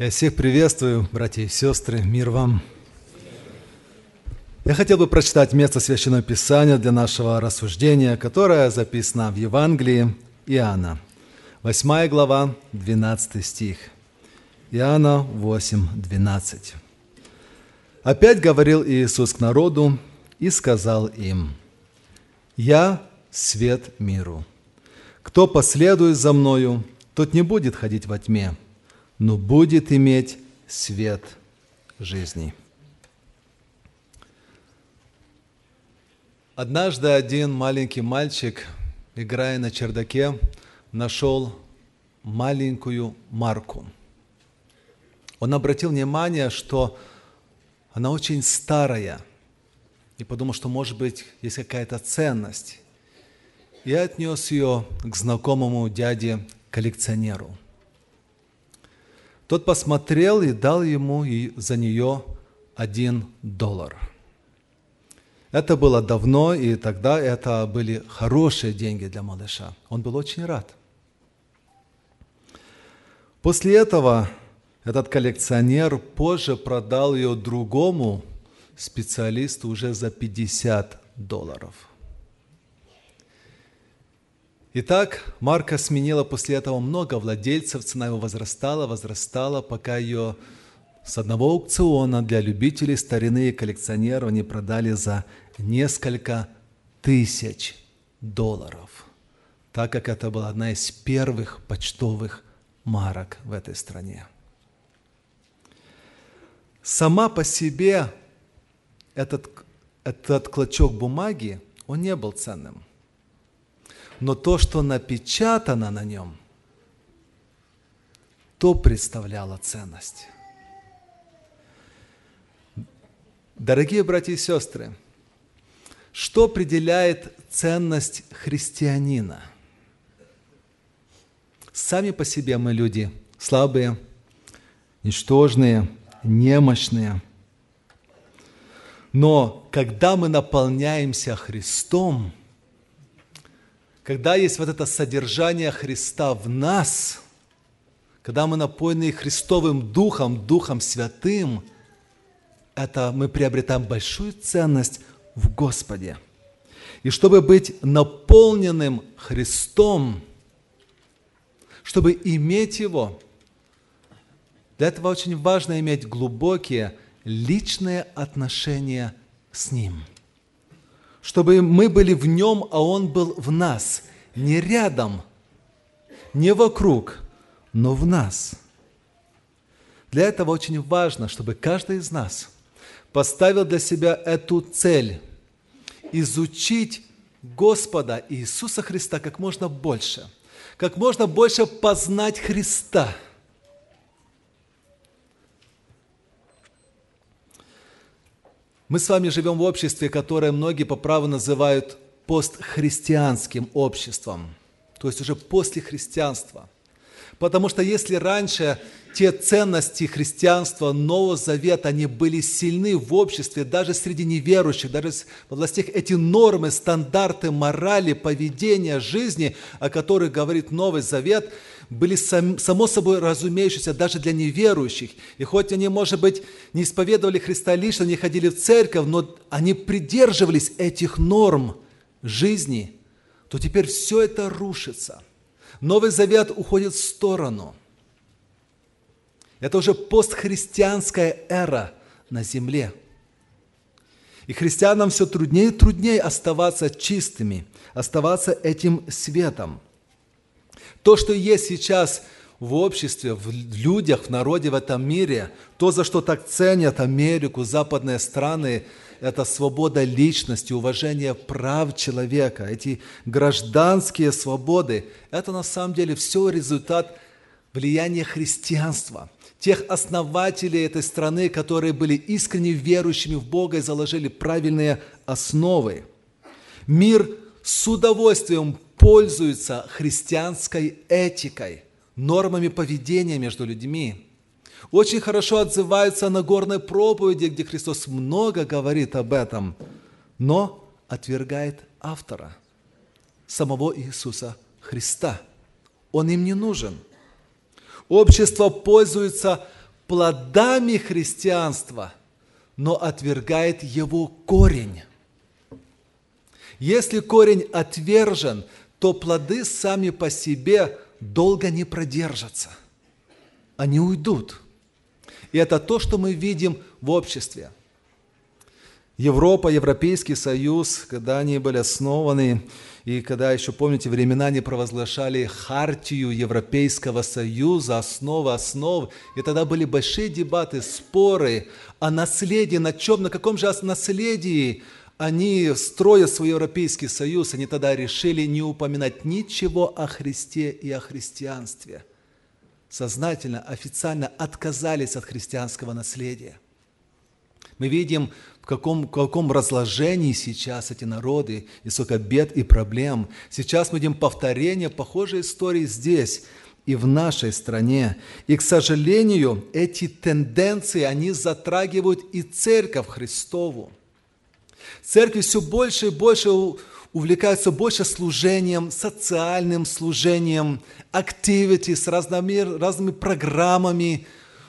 Я всех приветствую, братья и сестры, мир вам. Я хотел бы прочитать место Священного Писания для нашего рассуждения, которое записано в Евангелии Иоанна, 8 глава, 12 стих. Иоанна 8, 12. Опять говорил Иисус к народу и сказал им, «Я свет миру. Кто последует за Мною, тот не будет ходить во тьме, но будет иметь свет жизни». Однажды один маленький мальчик, играя на чердаке, нашел маленькую марку. Он обратил внимание, что она очень старая, и подумал, что, может быть, есть какая-то ценность. И отнес ее к знакомому дяде-коллекционеру. Тот посмотрел и дал ему за нее один доллар – это было давно, и тогда это были хорошие деньги для малыша. Он был очень рад. После этого этот коллекционер позже продал ее другому специалисту уже за 50 долларов. Итак, марка сменила после этого много владельцев, цена его возрастала, возрастала, пока ее с одного аукциона для любителей старины и коллекционеров они продали за несколько тысяч долларов, так как это была одна из первых почтовых марок в этой стране. Сама по себе этот, этот клочок бумаги, он не был ценным. Но то, что напечатано на нем, то представляло ценность. Дорогие братья и сестры, что определяет ценность христианина? Сами по себе мы люди слабые, ничтожные, немощные. Но когда мы наполняемся Христом, когда есть вот это содержание Христа в нас, когда мы напоены Христовым Духом, Духом Святым, это мы приобретаем большую ценность в Господе. И чтобы быть наполненным Христом, чтобы иметь Его, для этого очень важно иметь глубокие личные отношения с Ним. Чтобы мы были в Нем, а Он был в нас. Не рядом, не вокруг, но в нас. Для этого очень важно, чтобы каждый из нас поставил для себя эту цель изучить Господа Иисуса Христа как можно больше, как можно больше познать Христа. Мы с вами живем в обществе, которое многие по праву называют постхристианским обществом, то есть уже после христианства. Потому что если раньше те ценности христианства Нового Завета, они были сильны в обществе, даже среди неверующих, даже в областях эти нормы, стандарты морали, поведения, жизни, о которых говорит Новый Завет, были сам, само собой разумеющиеся даже для неверующих. И хоть они, может быть, не исповедовали Христа лично, не ходили в церковь, но они придерживались этих норм жизни, то теперь все это рушится. Новый Завет уходит в сторону – это уже постхристианская эра на земле. И христианам все труднее и труднее оставаться чистыми, оставаться этим светом. То, что есть сейчас в обществе, в людях, в народе, в этом мире, то, за что так ценят Америку, западные страны, это свобода личности, уважение прав человека, эти гражданские свободы, это на самом деле все результат влияния христианства – тех основателей этой страны, которые были искренне верующими в Бога и заложили правильные основы. Мир с удовольствием пользуется христианской этикой, нормами поведения между людьми. Очень хорошо отзываются на горной проповеди, где Христос много говорит об этом, но отвергает автора, самого Иисуса Христа. Он им не нужен – Общество пользуется плодами христианства, но отвергает его корень. Если корень отвержен, то плоды сами по себе долго не продержатся. Они уйдут. И это то, что мы видим в обществе. Европа, Европейский Союз, когда они были основаны, и когда еще, помните, времена они провозглашали хартию Европейского Союза, основы основ, и тогда были большие дебаты, споры о наследии, на чем, на каком же наследии они, строя свой Европейский Союз, они тогда решили не упоминать ничего о Христе и о христианстве. Сознательно, официально отказались от христианского наследия. Мы видим, в каком, в каком разложении сейчас эти народы, и сколько бед и проблем. Сейчас мы видим повторение похожей истории здесь и в нашей стране. И, к сожалению, эти тенденции, они затрагивают и Церковь Христову. Церкви все больше и больше увлекаются больше служением, социальным служением, активити с разными, разными программами,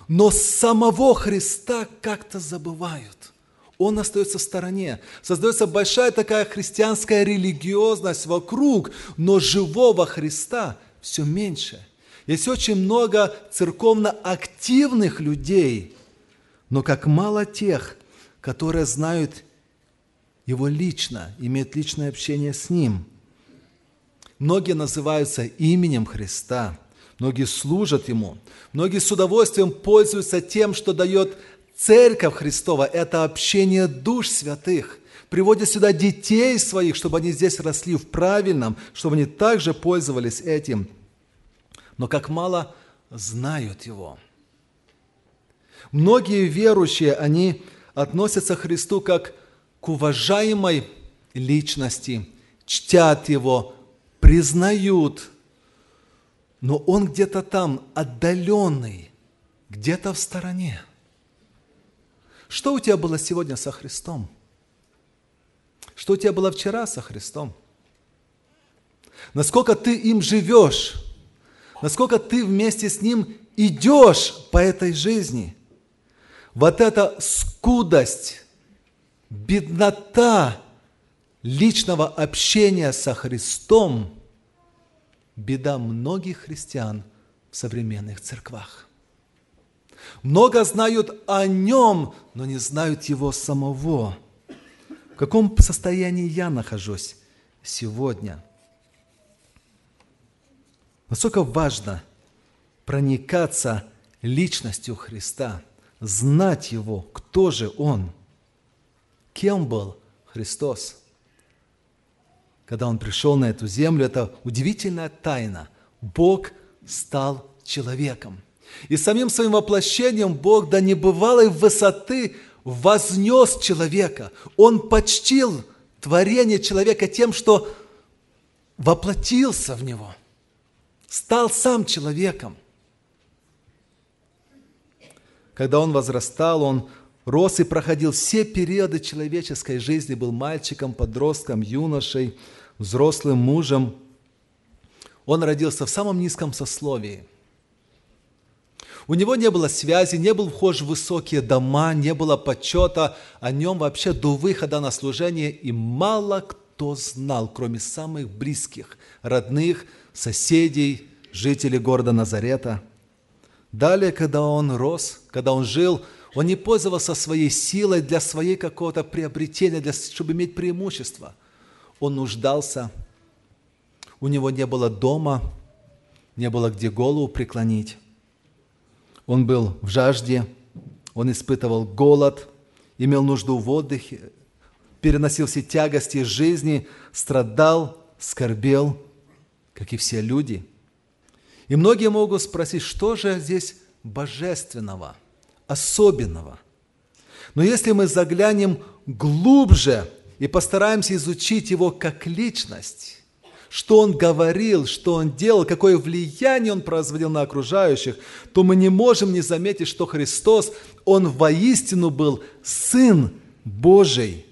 но самого Христа как-то забывают. Он остается в стороне. Создается большая такая христианская религиозность вокруг, но живого Христа все меньше. Есть очень много церковно активных людей, но как мало тех, которые знают его лично, имеют личное общение с Ним. Многие называются именем Христа, многие служат Ему, многие с удовольствием пользуются тем, что дает Церковь Христова. Это общение душ святых, приводят сюда детей своих, чтобы они здесь росли в правильном, чтобы они также пользовались этим. Но как мало знают Его. Многие верующие, они относятся к Христу как к уважаемой личности, чтят его, признают, но он где-то там отдаленный, где-то в стороне. Что у тебя было сегодня со Христом? Что у тебя было вчера со Христом? Насколько ты им живешь? Насколько ты вместе с ним идешь по этой жизни? Вот эта скудость, беднота личного общения со Христом – беда многих христиан в современных церквах. Много знают о нем, но не знают его самого. В каком состоянии я нахожусь сегодня? Насколько важно проникаться личностью Христа, знать Его, кто же Он – Кем был Христос? Когда Он пришел на эту землю, это удивительная тайна. Бог стал человеком. И самим своим воплощением Бог до небывалой высоты вознес человека. Он почтил творение человека тем, что воплотился в него, стал сам человеком. Когда он возрастал, он рос и проходил все периоды человеческой жизни, был мальчиком, подростком, юношей, взрослым мужем. Он родился в самом низком сословии. У него не было связи, не был вхож в высокие дома, не было почета о нем вообще до выхода на служение, и мало кто знал, кроме самых близких, родных, соседей, жителей города Назарета. Далее, когда он рос, когда он жил – он не пользовался своей силой для своей какого-то приобретения, для, чтобы иметь преимущество. Он нуждался. У него не было дома, не было где голову преклонить. Он был в жажде, он испытывал голод, имел нужду в отдыхе, переносил все тягости жизни, страдал, скорбел, как и все люди. И многие могут спросить, что же здесь божественного – особенного. Но если мы заглянем глубже и постараемся изучить его как личность, что он говорил, что он делал, какое влияние он производил на окружающих, то мы не можем не заметить, что Христос, он воистину был Сын Божий.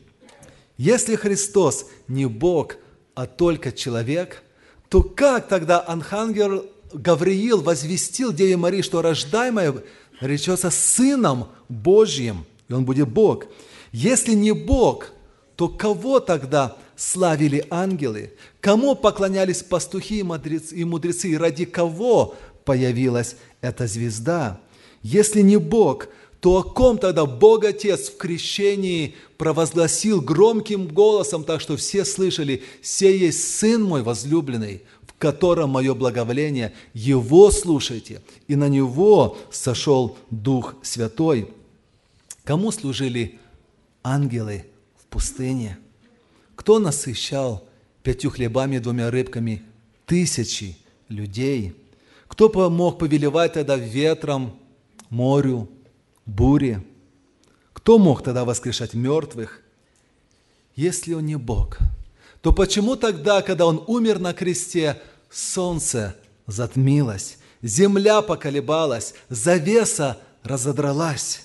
Если Христос не Бог, а только человек, то как тогда Анхангел Гавриил возвестил Деве Марии, что рождаемое наречется Сыном Божьим, и Он будет Бог. Если не Бог, то кого тогда славили ангелы? Кому поклонялись пастухи и мудрецы? И ради кого появилась эта звезда? Если не Бог, то о ком тогда Бог Отец в крещении провозгласил громким голосом, так что все слышали, «Сей есть Сын мой возлюбленный, котором мое благоволение, Его слушайте». И на Него сошел Дух Святой. Кому служили ангелы в пустыне? Кто насыщал пятью хлебами и двумя рыбками тысячи людей? Кто помог повелевать тогда ветром, морю, буре. Кто мог тогда воскрешать мертвых? Если он не Бог, то почему тогда, когда он умер на кресте, солнце затмилось, земля поколебалась, завеса разодралась,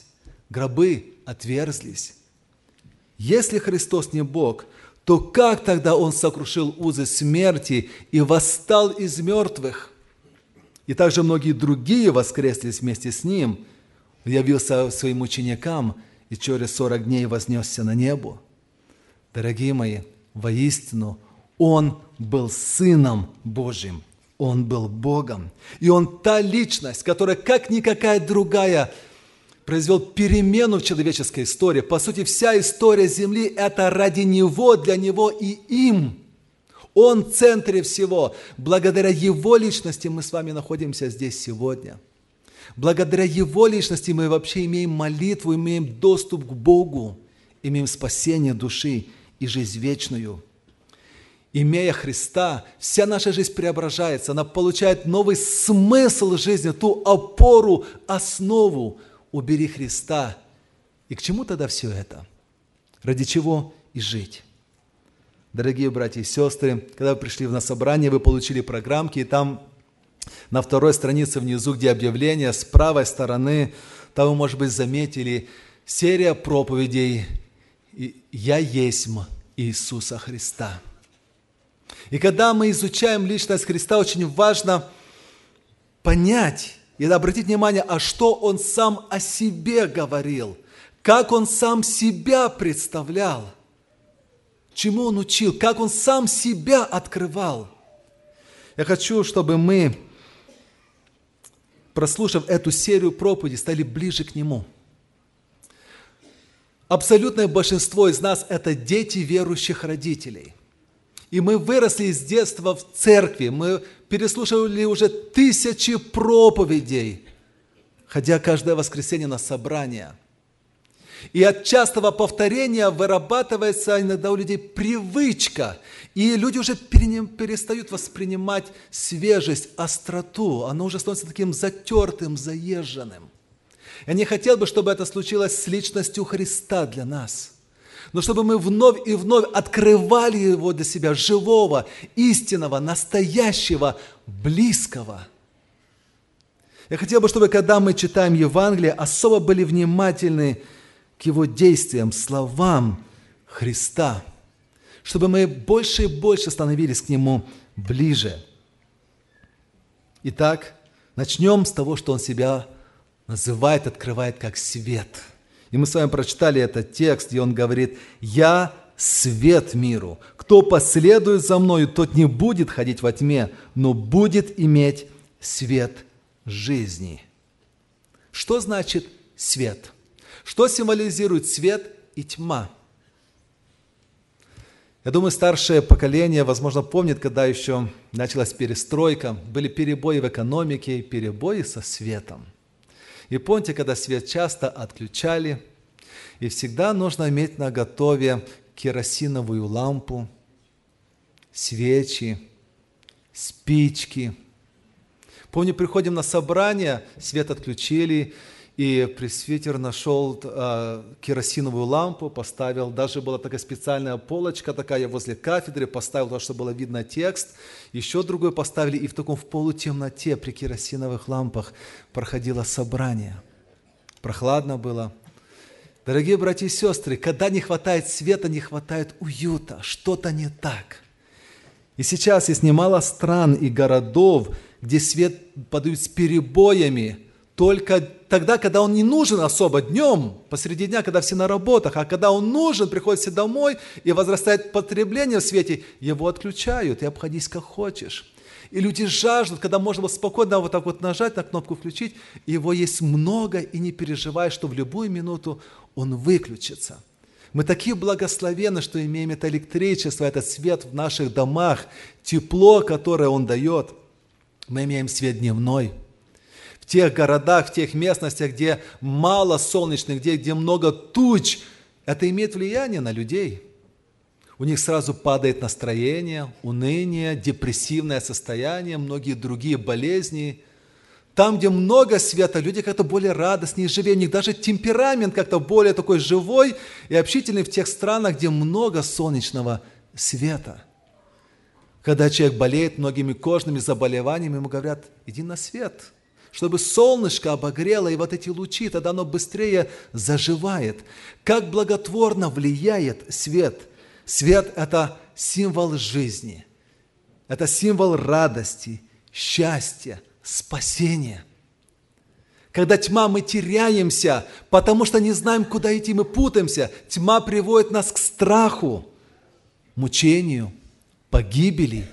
гробы отверзлись? Если Христос не Бог, то как тогда Он сокрушил узы смерти и восстал из мертвых? И также многие другие воскреслись вместе с Ним – явился своим ученикам и через сорок дней вознесся на небо. Дорогие мои, воистину, Он был Сыном Божьим, Он был Богом. И Он та личность, которая, как никакая другая, произвел перемену в человеческой истории. По сути, вся история Земли – это ради Него, для Него и им. Он в центре всего. Благодаря Его личности мы с вами находимся здесь сегодня – Благодаря Его личности мы вообще имеем молитву, имеем доступ к Богу, имеем спасение души и жизнь вечную. Имея Христа, вся наша жизнь преображается, она получает новый смысл жизни, ту опору, основу. Убери Христа. И к чему тогда все это? Ради чего и жить? Дорогие братья и сестры, когда вы пришли на собрание, вы получили программки, и там на второй странице внизу, где объявление, с правой стороны, там вы, может быть, заметили, серия проповедей «Я есть Иисуса Христа». И когда мы изучаем личность Христа, очень важно понять и обратить внимание, а что Он сам о себе говорил, как Он сам себя представлял, чему Он учил, как Он сам себя открывал. Я хочу, чтобы мы прослушав эту серию проповедей, стали ближе к Нему. Абсолютное большинство из нас – это дети верующих родителей. И мы выросли с детства в церкви, мы переслушивали уже тысячи проповедей, ходя каждое воскресенье на собрания – и от частого повторения вырабатывается иногда у людей привычка. И люди уже перестают воспринимать свежесть, остроту. Оно уже становится таким затертым, заезженным. Я не хотел бы, чтобы это случилось с личностью Христа для нас. Но чтобы мы вновь и вновь открывали Его для себя, живого, истинного, настоящего, близкого. Я хотел бы, чтобы когда мы читаем Евангелие, особо были внимательны к Его действиям, словам Христа, чтобы мы больше и больше становились к Нему ближе. Итак, начнем с того, что Он себя называет, открывает как свет. И мы с вами прочитали этот текст, и Он говорит, «Я свет миру. Кто последует за мною, тот не будет ходить во тьме, но будет иметь свет жизни». Что значит свет? Что символизирует свет и тьма? Я думаю, старшее поколение, возможно, помнит, когда еще началась перестройка, были перебои в экономике, перебои со светом. И помните, когда свет часто отключали, и всегда нужно иметь на готове керосиновую лампу, свечи, спички. Помню, приходим на собрание, свет отключили, и пресвитер нашел э, керосиновую лампу, поставил, даже была такая специальная полочка такая возле кафедры, поставил то, чтобы было видно текст, еще другой поставили, и в таком в полутемноте при керосиновых лампах проходило собрание. Прохладно было. Дорогие братья и сестры, когда не хватает света, не хватает уюта, что-то не так. И сейчас есть немало стран и городов, где свет подают с перебоями – только тогда, когда он не нужен особо днем, посреди дня, когда все на работах, а когда он нужен, приходит все домой и возрастает потребление в свете, его отключают, и обходись как хочешь. И люди жаждут, когда можно было спокойно вот так вот нажать на кнопку «включить», его есть много, и не переживай, что в любую минуту он выключится. Мы такие благословенны, что имеем это электричество, этот свет в наших домах, тепло, которое он дает. Мы имеем свет дневной – в тех городах, в тех местностях, где мало солнечных дней, где много туч, это имеет влияние на людей. У них сразу падает настроение, уныние, депрессивное состояние, многие другие болезни. Там, где много света, люди как-то более радостнее, живее. У них даже темперамент как-то более такой живой и общительный в тех странах, где много солнечного света. Когда человек болеет многими кожными заболеваниями, ему говорят, иди на свет – чтобы солнышко обогрело, и вот эти лучи, тогда оно быстрее заживает. Как благотворно влияет свет. Свет – это символ жизни, это символ радости, счастья, спасения. Когда тьма, мы теряемся, потому что не знаем, куда идти, мы путаемся. Тьма приводит нас к страху, мучению, погибели.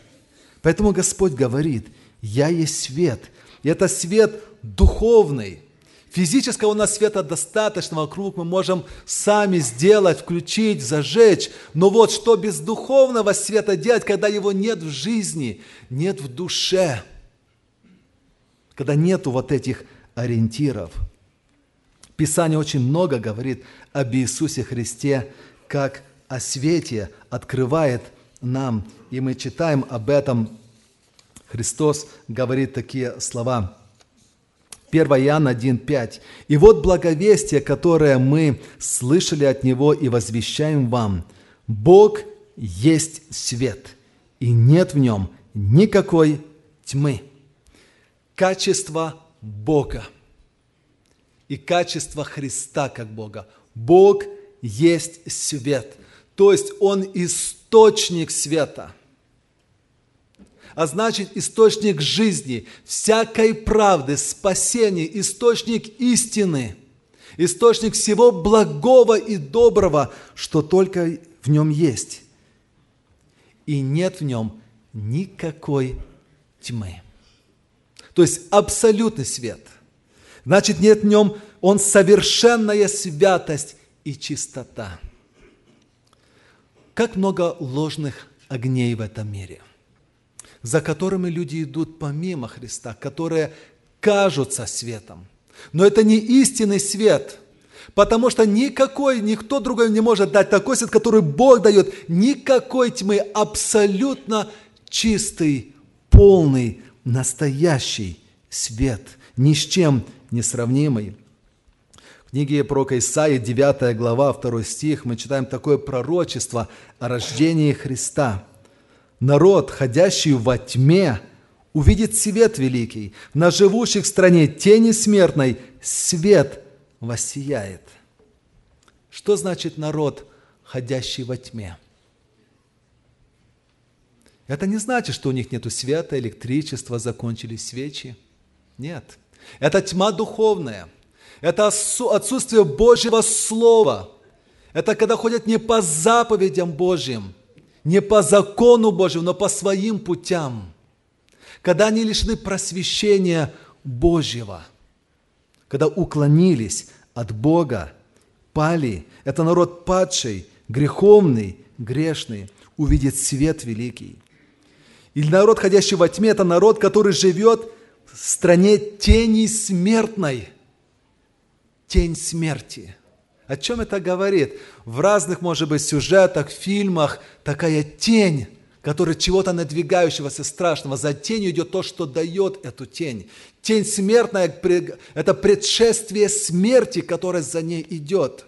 Поэтому Господь говорит, «Я есть свет, и это свет духовный. Физического у нас света достаточно вокруг, мы можем сами сделать, включить, зажечь. Но вот что без духовного света делать, когда его нет в жизни, нет в душе, когда нету вот этих ориентиров. Писание очень много говорит об Иисусе Христе, как о свете открывает нам. И мы читаем об этом Христос говорит такие слова. 1 Иоанна 1,5. «И вот благовестие, которое мы слышали от Него и возвещаем вам. Бог есть свет, и нет в нем никакой тьмы». Качество Бога и качество Христа как Бога. Бог есть свет, то есть Он источник света – а значит источник жизни, всякой правды, спасения, источник истины, источник всего благого и доброго, что только в нем есть. И нет в нем никакой тьмы. То есть абсолютный свет. Значит, нет в нем, он совершенная святость и чистота. Как много ложных огней в этом мире – за которыми люди идут помимо Христа, которые кажутся светом. Но это не истинный свет, потому что никакой, никто другой не может дать такой свет, который Бог дает. Никакой тьмы, абсолютно чистый, полный, настоящий свет, ни с чем не сравнимый. В книге пророка Исаии, 9 глава, 2 стих, мы читаем такое пророчество о рождении Христа – народ, ходящий во тьме, увидит свет великий. На живущих в стране тени смертной свет воссияет. Что значит народ, ходящий во тьме? Это не значит, что у них нет света, электричества, закончились свечи. Нет. Это тьма духовная. Это отсутствие Божьего Слова. Это когда ходят не по заповедям Божьим – не по закону Божьему, но по своим путям, когда они лишены просвещения Божьего, когда уклонились от Бога, пали, это народ падший, греховный, грешный, увидит свет великий. Или народ, ходящий во тьме, это народ, который живет в стране тени смертной, тень смерти – о чем это говорит? В разных, может быть, сюжетах, фильмах такая тень, которая чего-то надвигающегося страшного. За тенью идет то, что дает эту тень. Тень смертная – это предшествие смерти, которая за ней идет.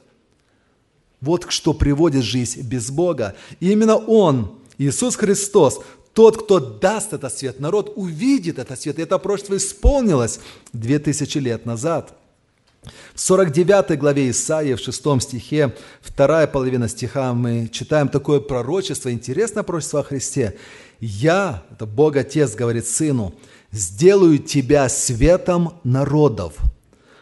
Вот что приводит жизнь без Бога. И именно Он, Иисус Христос, тот, кто даст этот свет, народ увидит этот свет. И это пророчество исполнилось две тысячи лет назад – в 49 главе Исаии, в 6 стихе, вторая половина стиха, мы читаем такое пророчество, интересное пророчество о Христе. «Я, это Бог Отец говорит Сыну, сделаю тебя светом народов,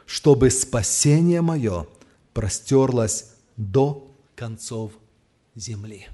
чтобы спасение мое простерлось до концов земли.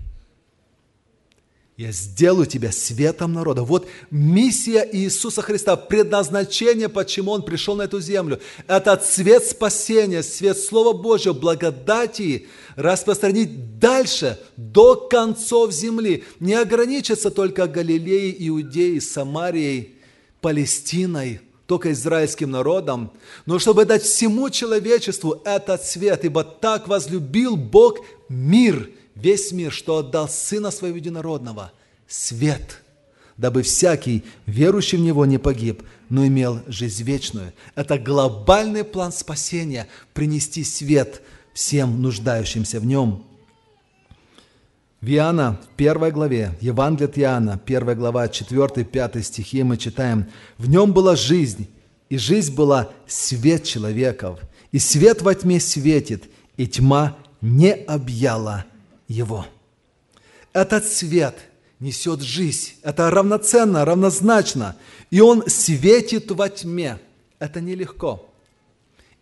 Я сделаю тебя светом народа. Вот миссия Иисуса Христа, предназначение, почему Он пришел на эту землю. Это цвет спасения, свет Слова Божьего, благодати распространить дальше, до концов земли. Не ограничиться только Галилеей, Иудеей, Самарией, Палестиной, только израильским народом, но чтобы дать всему человечеству этот свет, ибо так возлюбил Бог мир – весь мир, что отдал Сына Своего Единородного, свет, дабы всякий, верующий в Него, не погиб, но имел жизнь вечную. Это глобальный план спасения – принести свет всем нуждающимся в нем. В Иоанна, в первой главе, Евангелие от Иоанна, первая глава, 4-5 стихи мы читаем, «В нем была жизнь, и жизнь была свет человеков, и свет во тьме светит, и тьма не объяла его. Этот свет несет жизнь. Это равноценно, равнозначно. И он светит во тьме. Это нелегко.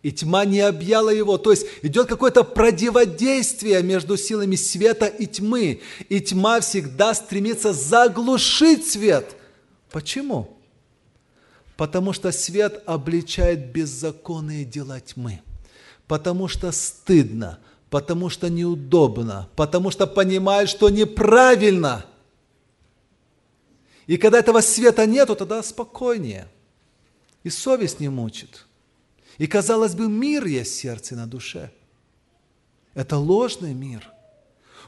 И тьма не объяла его. То есть идет какое-то противодействие между силами света и тьмы. И тьма всегда стремится заглушить свет. Почему? Потому что свет обличает беззаконные дела тьмы. Потому что стыдно, потому что неудобно, потому что понимают, что неправильно. И когда этого света нету, тогда спокойнее. И совесть не мучит. И, казалось бы, мир есть в сердце и на душе. Это ложный мир.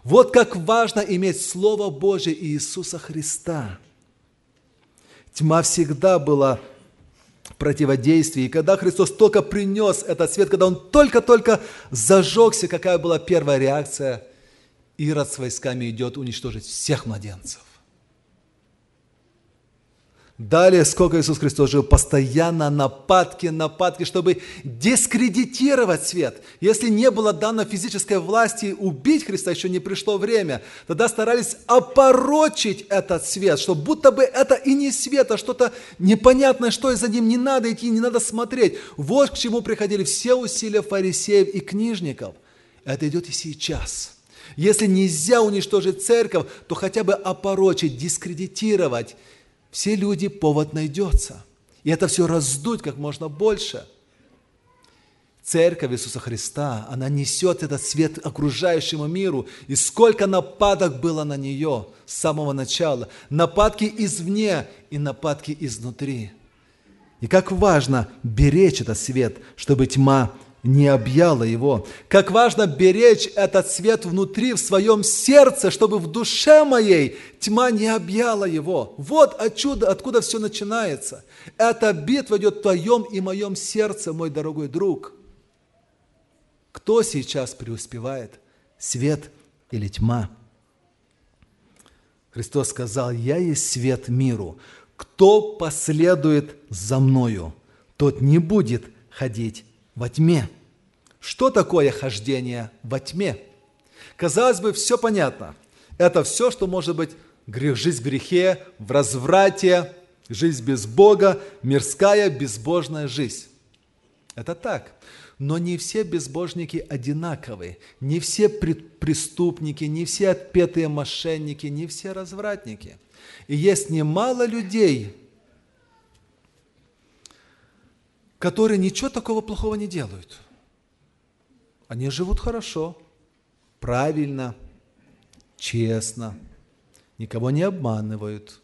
Вот как важно иметь Слово Божие Иисуса Христа. Тьма всегда была противодействии. Когда Христос только принес этот свет, когда Он только-только зажегся, какая была первая реакция? Ирод с войсками идет уничтожить всех младенцев. Далее, сколько Иисус Христос жил, постоянно нападки, нападки, чтобы дискредитировать свет. Если не было дано физической власти убить Христа, еще не пришло время, тогда старались опорочить этот свет, что будто бы это и не свет, а что-то непонятное, что из за ним, не надо идти, не надо смотреть. Вот к чему приходили все усилия фарисеев и книжников. Это идет и сейчас. Если нельзя уничтожить церковь, то хотя бы опорочить, дискредитировать, все люди повод найдется. И это все раздуть как можно больше. Церковь Иисуса Христа, она несет этот свет окружающему миру. И сколько нападок было на нее с самого начала. Нападки извне и нападки изнутри. И как важно беречь этот свет, чтобы тьма не объяла его. Как важно беречь этот свет внутри, в своем сердце, чтобы в душе моей тьма не объяла его. Вот отсюда, откуда все начинается. Эта битва идет в твоем и моем сердце, мой дорогой друг. Кто сейчас преуспевает? Свет или тьма? Христос сказал, «Я есть свет миру. Кто последует за Мною, тот не будет ходить во тьме. Что такое хождение во тьме? Казалось бы, все понятно. Это все, что может быть грех, жизнь в грехе, в разврате, жизнь без Бога, мирская, безбожная жизнь. Это так. Но не все безбожники одинаковые, не все преступники, не все отпетые мошенники, не все развратники. И есть немало людей, которые ничего такого плохого не делают. Они живут хорошо, правильно, честно, никого не обманывают,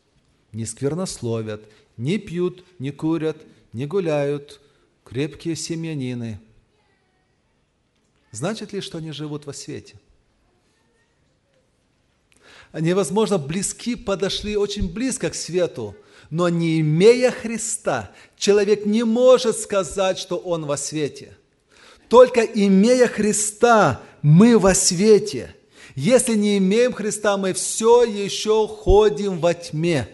не сквернословят, не пьют, не курят, не гуляют, крепкие семьянины. Значит ли, что они живут во свете? Они, возможно, близки, подошли очень близко к свету, но не имея Христа, человек не может сказать, что он во свете. Только имея Христа, мы во свете. Если не имеем Христа, мы все еще ходим во тьме.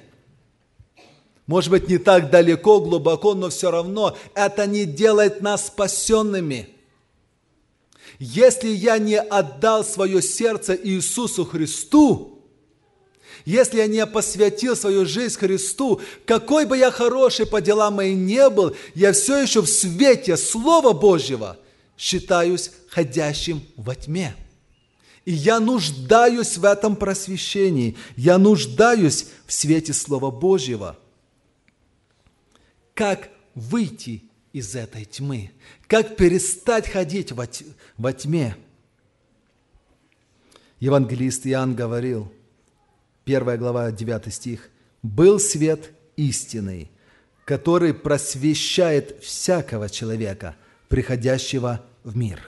Может быть, не так далеко, глубоко, но все равно это не делает нас спасенными. Если я не отдал свое сердце Иисусу Христу, если я не посвятил свою жизнь Христу, какой бы я хороший по делам моим не был, я все еще в свете Слова Божьего считаюсь ходящим во тьме. И я нуждаюсь в этом просвещении, я нуждаюсь в свете Слова Божьего. Как выйти из этой тьмы? Как перестать ходить во, тьме? Евангелист Иоанн говорил, 1 глава, 9 стих, «Был свет истинный, который просвещает всякого человека, приходящего в мир».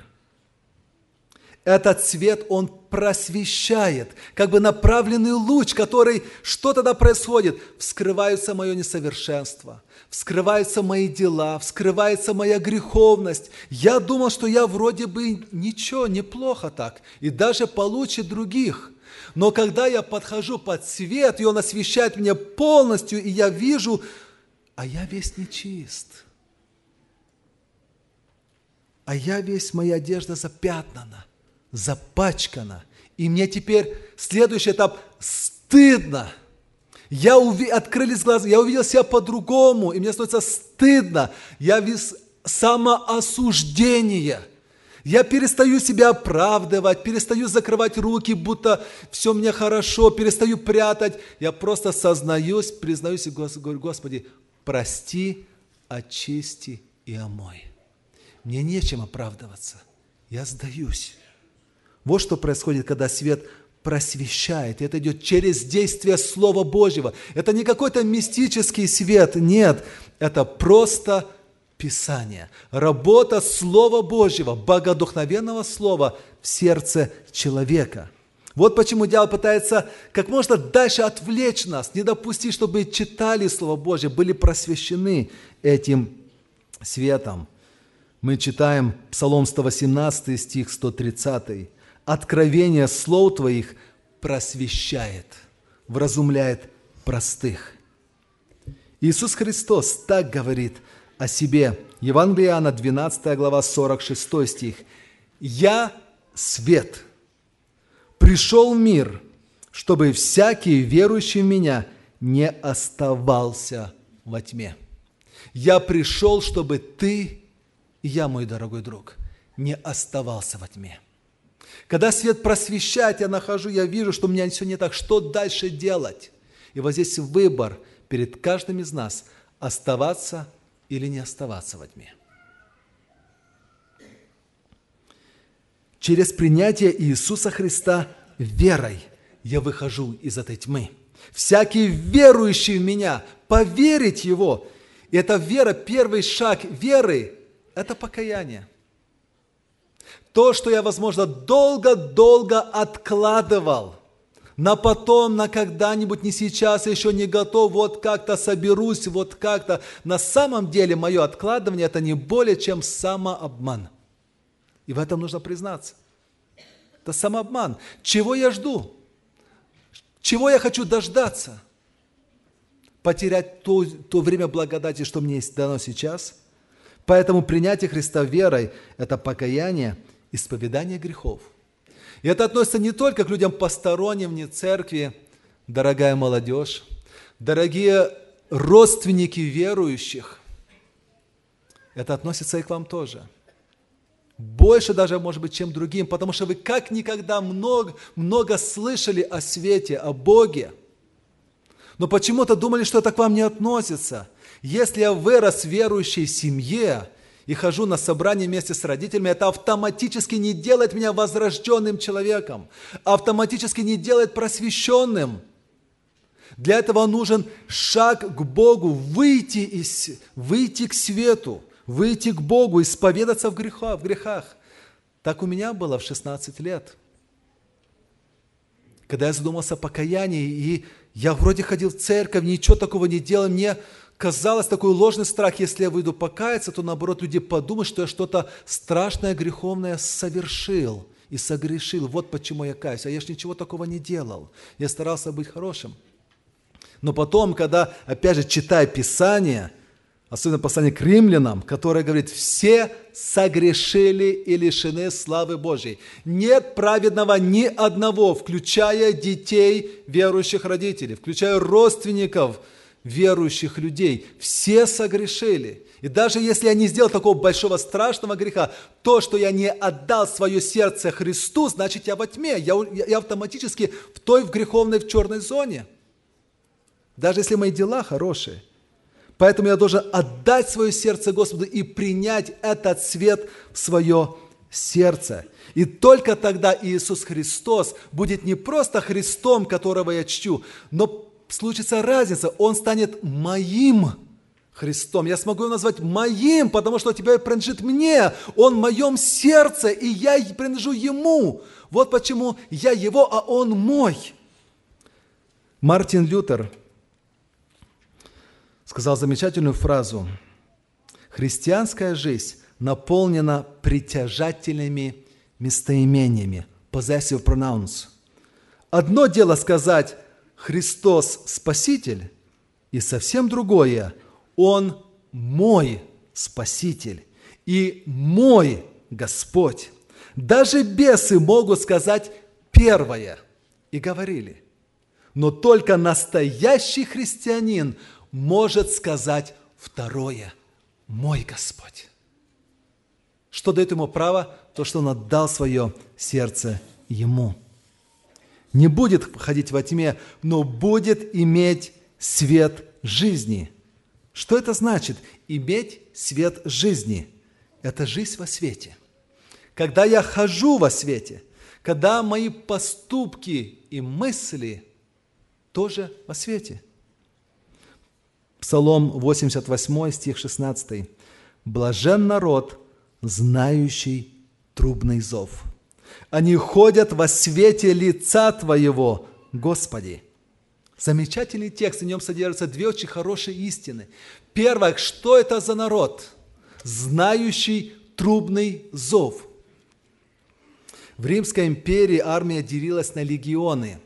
Этот свет, он просвещает, как бы направленный луч, который, что тогда происходит? Вскрывается мое несовершенство, вскрываются мои дела, вскрывается моя греховность. Я думал, что я вроде бы ничего, неплохо так, и даже получше других. Но когда я подхожу под свет, и он освещает меня полностью, и я вижу, а я весь нечист. А я весь, моя одежда запятнана – запачкана. И мне теперь следующий этап стыдно. Я уви... открылись глаза, я увидел себя по-другому, и мне становится стыдно. Я вис самоосуждение. Я перестаю себя оправдывать, перестаю закрывать руки, будто все мне хорошо, перестаю прятать. Я просто сознаюсь, признаюсь и говорю, Господи, прости, очисти и омой. Мне нечем оправдываться. Я сдаюсь. Вот что происходит, когда свет просвещает. Это идет через действие Слова Божьего. Это не какой-то мистический свет, нет. Это просто Писание. Работа Слова Божьего, богодухновенного Слова в сердце человека. Вот почему дьявол пытается как можно дальше отвлечь нас, не допустить, чтобы читали Слово Божье, были просвещены этим светом. Мы читаем Псалом 118, стих 130 откровение слов Твоих просвещает, вразумляет простых. Иисус Христос так говорит о себе. Евангелие Иоанна, 12 глава, 46 стих. «Я свет, пришел в мир, чтобы всякий верующий в Меня не оставался во тьме. Я пришел, чтобы ты я, мой дорогой друг, не оставался во тьме. Когда свет просвещает, я нахожу, я вижу, что у меня все не так. Что дальше делать? И вот здесь выбор перед каждым из нас – оставаться или не оставаться во тьме. Через принятие Иисуса Христа верой я выхожу из этой тьмы. Всякий верующий в Меня, поверить Его. И эта вера, первый шаг веры – это покаяние. То, что я, возможно, долго-долго откладывал на потом, на когда-нибудь, не сейчас, еще не готов, вот как-то соберусь, вот как-то. На самом деле мое откладывание – это не более чем самообман. И в этом нужно признаться. Это самообман. Чего я жду? Чего я хочу дождаться? Потерять то, то время благодати, что мне дано сейчас? Поэтому принятие Христа верой – это покаяние – исповедание грехов. И это относится не только к людям посторонним вне церкви, дорогая молодежь, дорогие родственники верующих. Это относится и к вам тоже. Больше даже, может быть, чем другим, потому что вы как никогда много, много слышали о свете, о Боге. Но почему-то думали, что это к вам не относится. Если я вырос в верующей семье, и хожу на собрание вместе с родителями, это автоматически не делает меня возрожденным человеком, автоматически не делает просвещенным. Для этого нужен шаг к Богу, выйти, из, выйти к свету, выйти к Богу, исповедаться в грехах, в грехах. Так у меня было в 16 лет. Когда я задумался о покаянии, и я вроде ходил в церковь, ничего такого не делал, мне казалось, такой ложный страх, если я выйду покаяться, то наоборот люди подумают, что я что-то страшное, греховное совершил и согрешил. Вот почему я каюсь. А я же ничего такого не делал. Я старался быть хорошим. Но потом, когда, опять же, читая Писание, особенно послание к римлянам, которое говорит, все согрешили и лишены славы Божьей. Нет праведного ни одного, включая детей верующих родителей, включая родственников верующих людей. Все согрешили. И даже если я не сделал такого большого страшного греха, то, что я не отдал свое сердце Христу, значит я во тьме, я, я автоматически в той в греховной, в черной зоне. Даже если мои дела хорошие. Поэтому я должен отдать свое сердце Господу и принять этот свет в свое сердце. И только тогда Иисус Христос будет не просто Христом, которого я чту, но случится разница, Он станет моим Христом. Я смогу его назвать моим, потому что тебя принадлежит мне. Он в моем сердце, и я принадлежу ему. Вот почему я его, а он мой. Мартин Лютер сказал замечательную фразу. Христианская жизнь наполнена притяжательными местоимениями. Possessive pronouns. Одно дело сказать «Христос Спаситель», и совсем другое – он мой Спаситель и мой Господь. Даже бесы могут сказать первое. И говорили. Но только настоящий христианин может сказать второе. Мой Господь. Что дает ему право? То, что он отдал свое сердце ему. Не будет ходить во тьме, но будет иметь свет жизни – что это значит? Иметь свет жизни. Это жизнь во свете. Когда я хожу во свете, когда мои поступки и мысли тоже во свете. Псалом 88, стих 16. «Блажен народ, знающий трубный зов. Они ходят во свете лица Твоего, Господи». Замечательный текст, в нем содержатся две очень хорошие истины. Первое, что это за народ? Знающий трубный зов. В Римской империи армия делилась на легионы.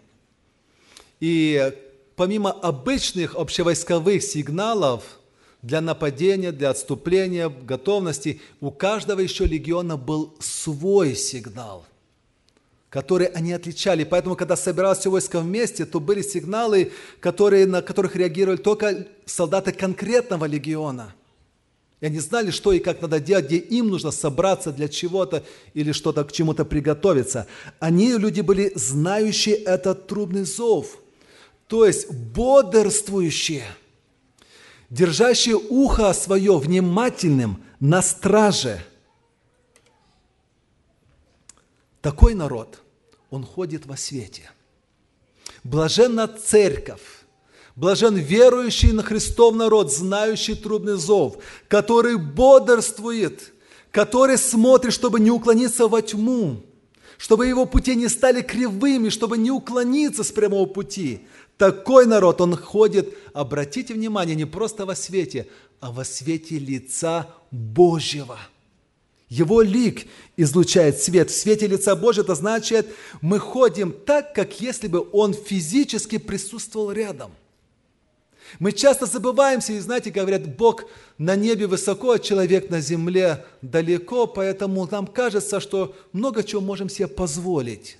И помимо обычных общевойсковых сигналов для нападения, для отступления, готовности, у каждого еще легиона был свой сигнал – которые они отличали. Поэтому, когда собиралось все войско вместе, то были сигналы, которые, на которых реагировали только солдаты конкретного легиона. И они знали, что и как надо делать, где им нужно собраться для чего-то или что-то к чему-то приготовиться. Они, люди, были знающие этот трубный зов, то есть бодрствующие, держащие ухо свое внимательным на страже. Такой народ – он ходит во свете. Блаженна церковь, блажен верующий на Христов народ, знающий трудный зов, который бодрствует, который смотрит, чтобы не уклониться во тьму, чтобы его пути не стали кривыми, чтобы не уклониться с прямого пути. Такой народ, он ходит, обратите внимание, не просто во свете, а во свете лица Божьего – его лик излучает свет. В свете лица Божьего это значит, мы ходим так, как если бы Он физически присутствовал рядом. Мы часто забываемся и, знаете, говорят, Бог на небе высоко, а человек на земле далеко, поэтому нам кажется, что много чего можем себе позволить.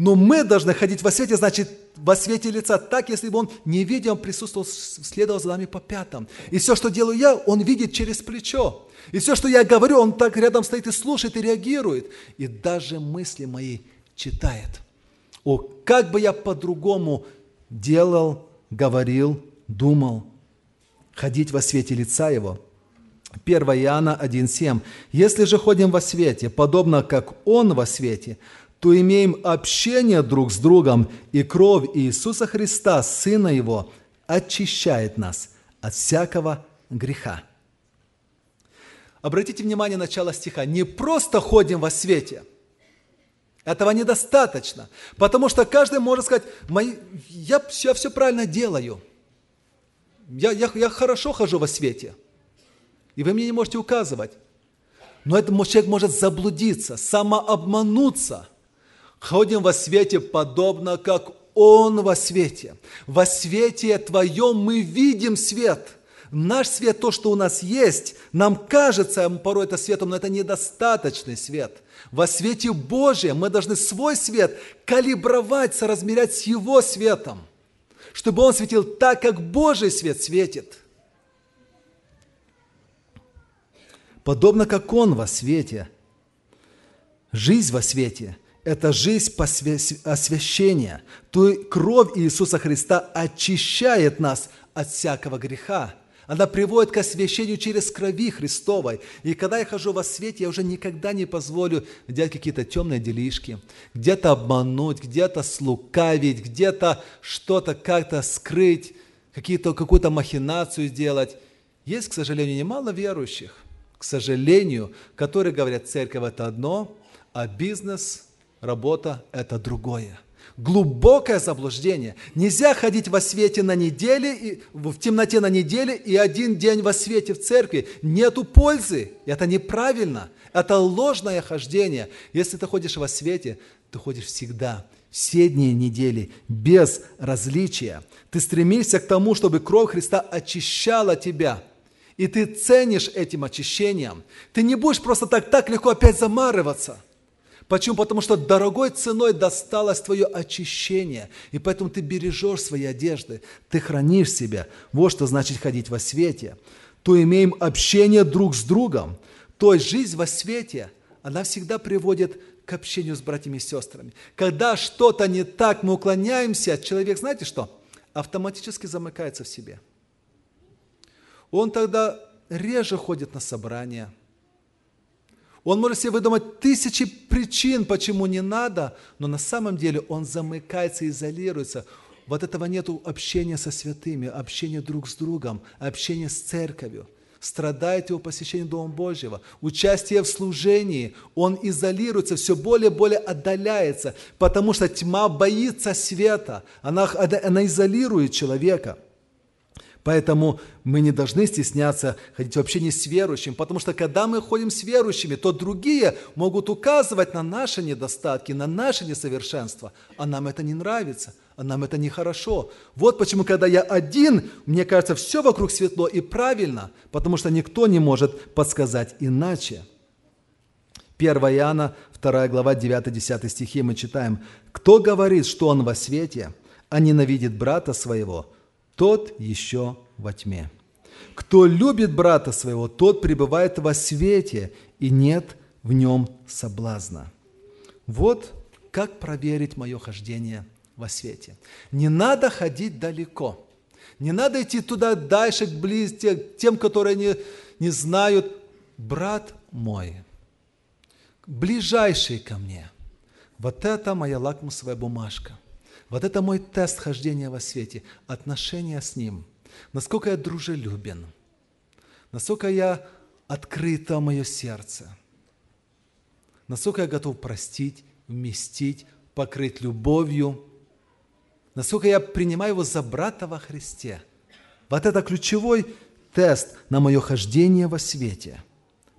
Но мы должны ходить во свете, значит, во свете лица, так, если бы он невидим присутствовал, следовал за нами по пятам. И все, что делаю я, он видит через плечо. И все, что я говорю, он так рядом стоит и слушает, и реагирует. И даже мысли мои читает. О, как бы я по-другому делал, говорил, думал. Ходить во свете лица его. 1 Иоанна 1,7. «Если же ходим во свете, подобно как Он во свете, то имеем общение друг с другом, и кровь Иисуса Христа, Сына Его, очищает нас от всякого греха. Обратите внимание на начало стиха. Не просто ходим во свете. Этого недостаточно. Потому что каждый может сказать, Мои, я, я все правильно делаю. Я, я, я хорошо хожу во свете. И вы мне не можете указывать. Но этот человек может заблудиться, самообмануться – Ходим во свете подобно, как Он во свете. Во свете Твоем мы видим свет. Наш свет, то, что у нас есть, нам кажется порой это светом, но это недостаточный свет. Во свете Божьем мы должны свой свет калибровать, соразмерять с Его светом, чтобы он светил так, как Божий свет светит. Подобно как Он во свете. Жизнь во свете – это жизнь освящения. То кровь Иисуса Христа очищает нас от всякого греха – она приводит к освящению через крови Христовой. И когда я хожу во свете, я уже никогда не позволю делать какие-то темные делишки, где-то обмануть, где-то слукавить, где-то что-то как-то скрыть, какие-то, какую-то махинацию сделать. Есть, к сожалению, немало верующих, к сожалению, которые говорят, церковь – это одно, а бизнес, работа – это другое – глубокое заблуждение. Нельзя ходить во свете на неделе, и, в темноте на неделе и один день во свете в церкви. Нету пользы. Это неправильно. Это ложное хождение. Если ты ходишь во свете, ты ходишь всегда, все дни недели, без различия. Ты стремишься к тому, чтобы кровь Христа очищала тебя. И ты ценишь этим очищением. Ты не будешь просто так, так легко опять замарываться – Почему? Потому что дорогой ценой досталось твое очищение. И поэтому ты бережешь свои одежды, ты хранишь себя. Вот что значит ходить во свете. То имеем общение друг с другом. То есть жизнь во свете, она всегда приводит к общению с братьями и сестрами. Когда что-то не так, мы уклоняемся, человек, знаете что? Автоматически замыкается в себе. Он тогда реже ходит на собрания – он может себе выдумать тысячи причин, почему не надо, но на самом деле он замыкается, изолируется. Вот этого нет общения со святыми, общения друг с другом, общения с церковью. Страдает его посещение Дома Божьего, участие в служении, он изолируется, все более и более отдаляется, потому что тьма боится света, она, она изолирует человека – Поэтому мы не должны стесняться ходить в общении с верующим, потому что когда мы ходим с верующими, то другие могут указывать на наши недостатки, на наши несовершенства, а нам это не нравится, а нам это нехорошо. Вот почему, когда я один, мне кажется, все вокруг светло и правильно, потому что никто не может подсказать иначе. 1 Иоанна, 2 глава, 9-10 стихи мы читаем. «Кто говорит, что он во свете, а ненавидит брата своего, тот еще во тьме. Кто любит брата своего, тот пребывает во свете, и нет в нем соблазна. Вот как проверить мое хождение во свете. Не надо ходить далеко. Не надо идти туда дальше, к близ, тем, которые не, не знают. Брат мой, ближайший ко мне. Вот это моя лакмусовая бумажка – вот это мой тест хождения во свете, отношения с Ним. Насколько я дружелюбен, насколько я открыто мое сердце, насколько я готов простить, вместить, покрыть любовью, насколько я принимаю его за брата во Христе. Вот это ключевой тест на мое хождение во свете.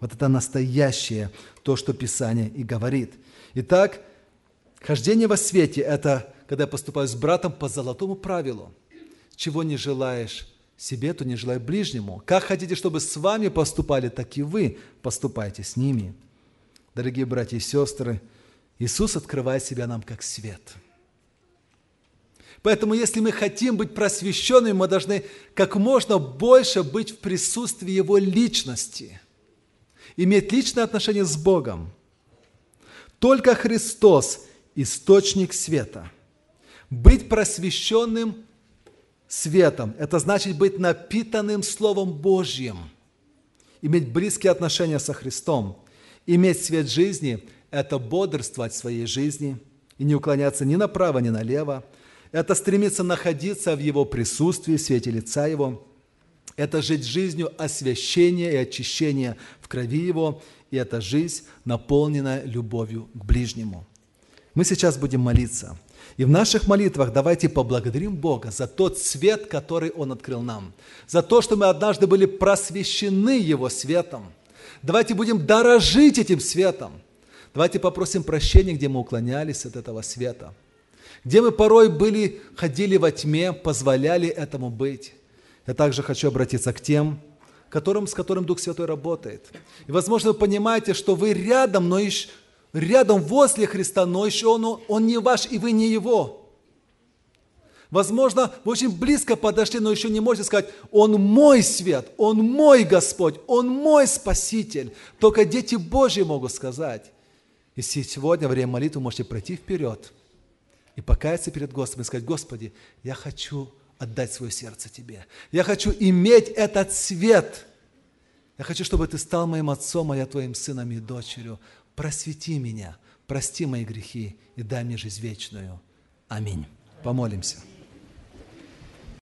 Вот это настоящее, то, что Писание и говорит. Итак, хождение во свете – это когда я поступаю с братом по золотому правилу. Чего не желаешь себе, то не желай ближнему. Как хотите, чтобы с вами поступали, так и вы поступайте с ними. Дорогие братья и сестры, Иисус открывает себя нам как свет. Поэтому, если мы хотим быть просвещенными, мы должны как можно больше быть в присутствии Его личности, иметь личное отношение с Богом. Только Христос – источник света – быть просвещенным светом – это значит быть напитанным Словом Божьим, иметь близкие отношения со Христом, иметь свет жизни – это бодрствовать в своей жизни и не уклоняться ни направо, ни налево. Это стремиться находиться в Его присутствии, в свете лица Его. Это жить жизнью освящения и очищения в крови Его. И это жизнь, наполненная любовью к ближнему. Мы сейчас будем молиться – и в наших молитвах давайте поблагодарим Бога за тот свет, который Он открыл нам, за то, что мы однажды были просвещены Его светом. Давайте будем дорожить этим светом. Давайте попросим прощения, где мы уклонялись от этого света, где мы порой были, ходили во тьме, позволяли этому быть, Я также хочу обратиться к тем, которым, с которым Дух Святой работает. И, возможно, вы понимаете, что вы рядом, но еще, рядом возле Христа, но еще он, он не ваш, и вы не Его. Возможно, вы очень близко подошли, но еще не можете сказать, Он мой свет, Он мой Господь, Он мой Спаситель. Только дети Божьи могут сказать. И сегодня, во время молитвы, можете пройти вперед и покаяться перед Господом и сказать, Господи, я хочу отдать свое сердце Тебе. Я хочу иметь этот свет. Я хочу, чтобы Ты стал моим отцом, а я Твоим сыном и дочерью. Просвети меня, прости мои грехи и дай мне жизнь вечную. Аминь. Помолимся.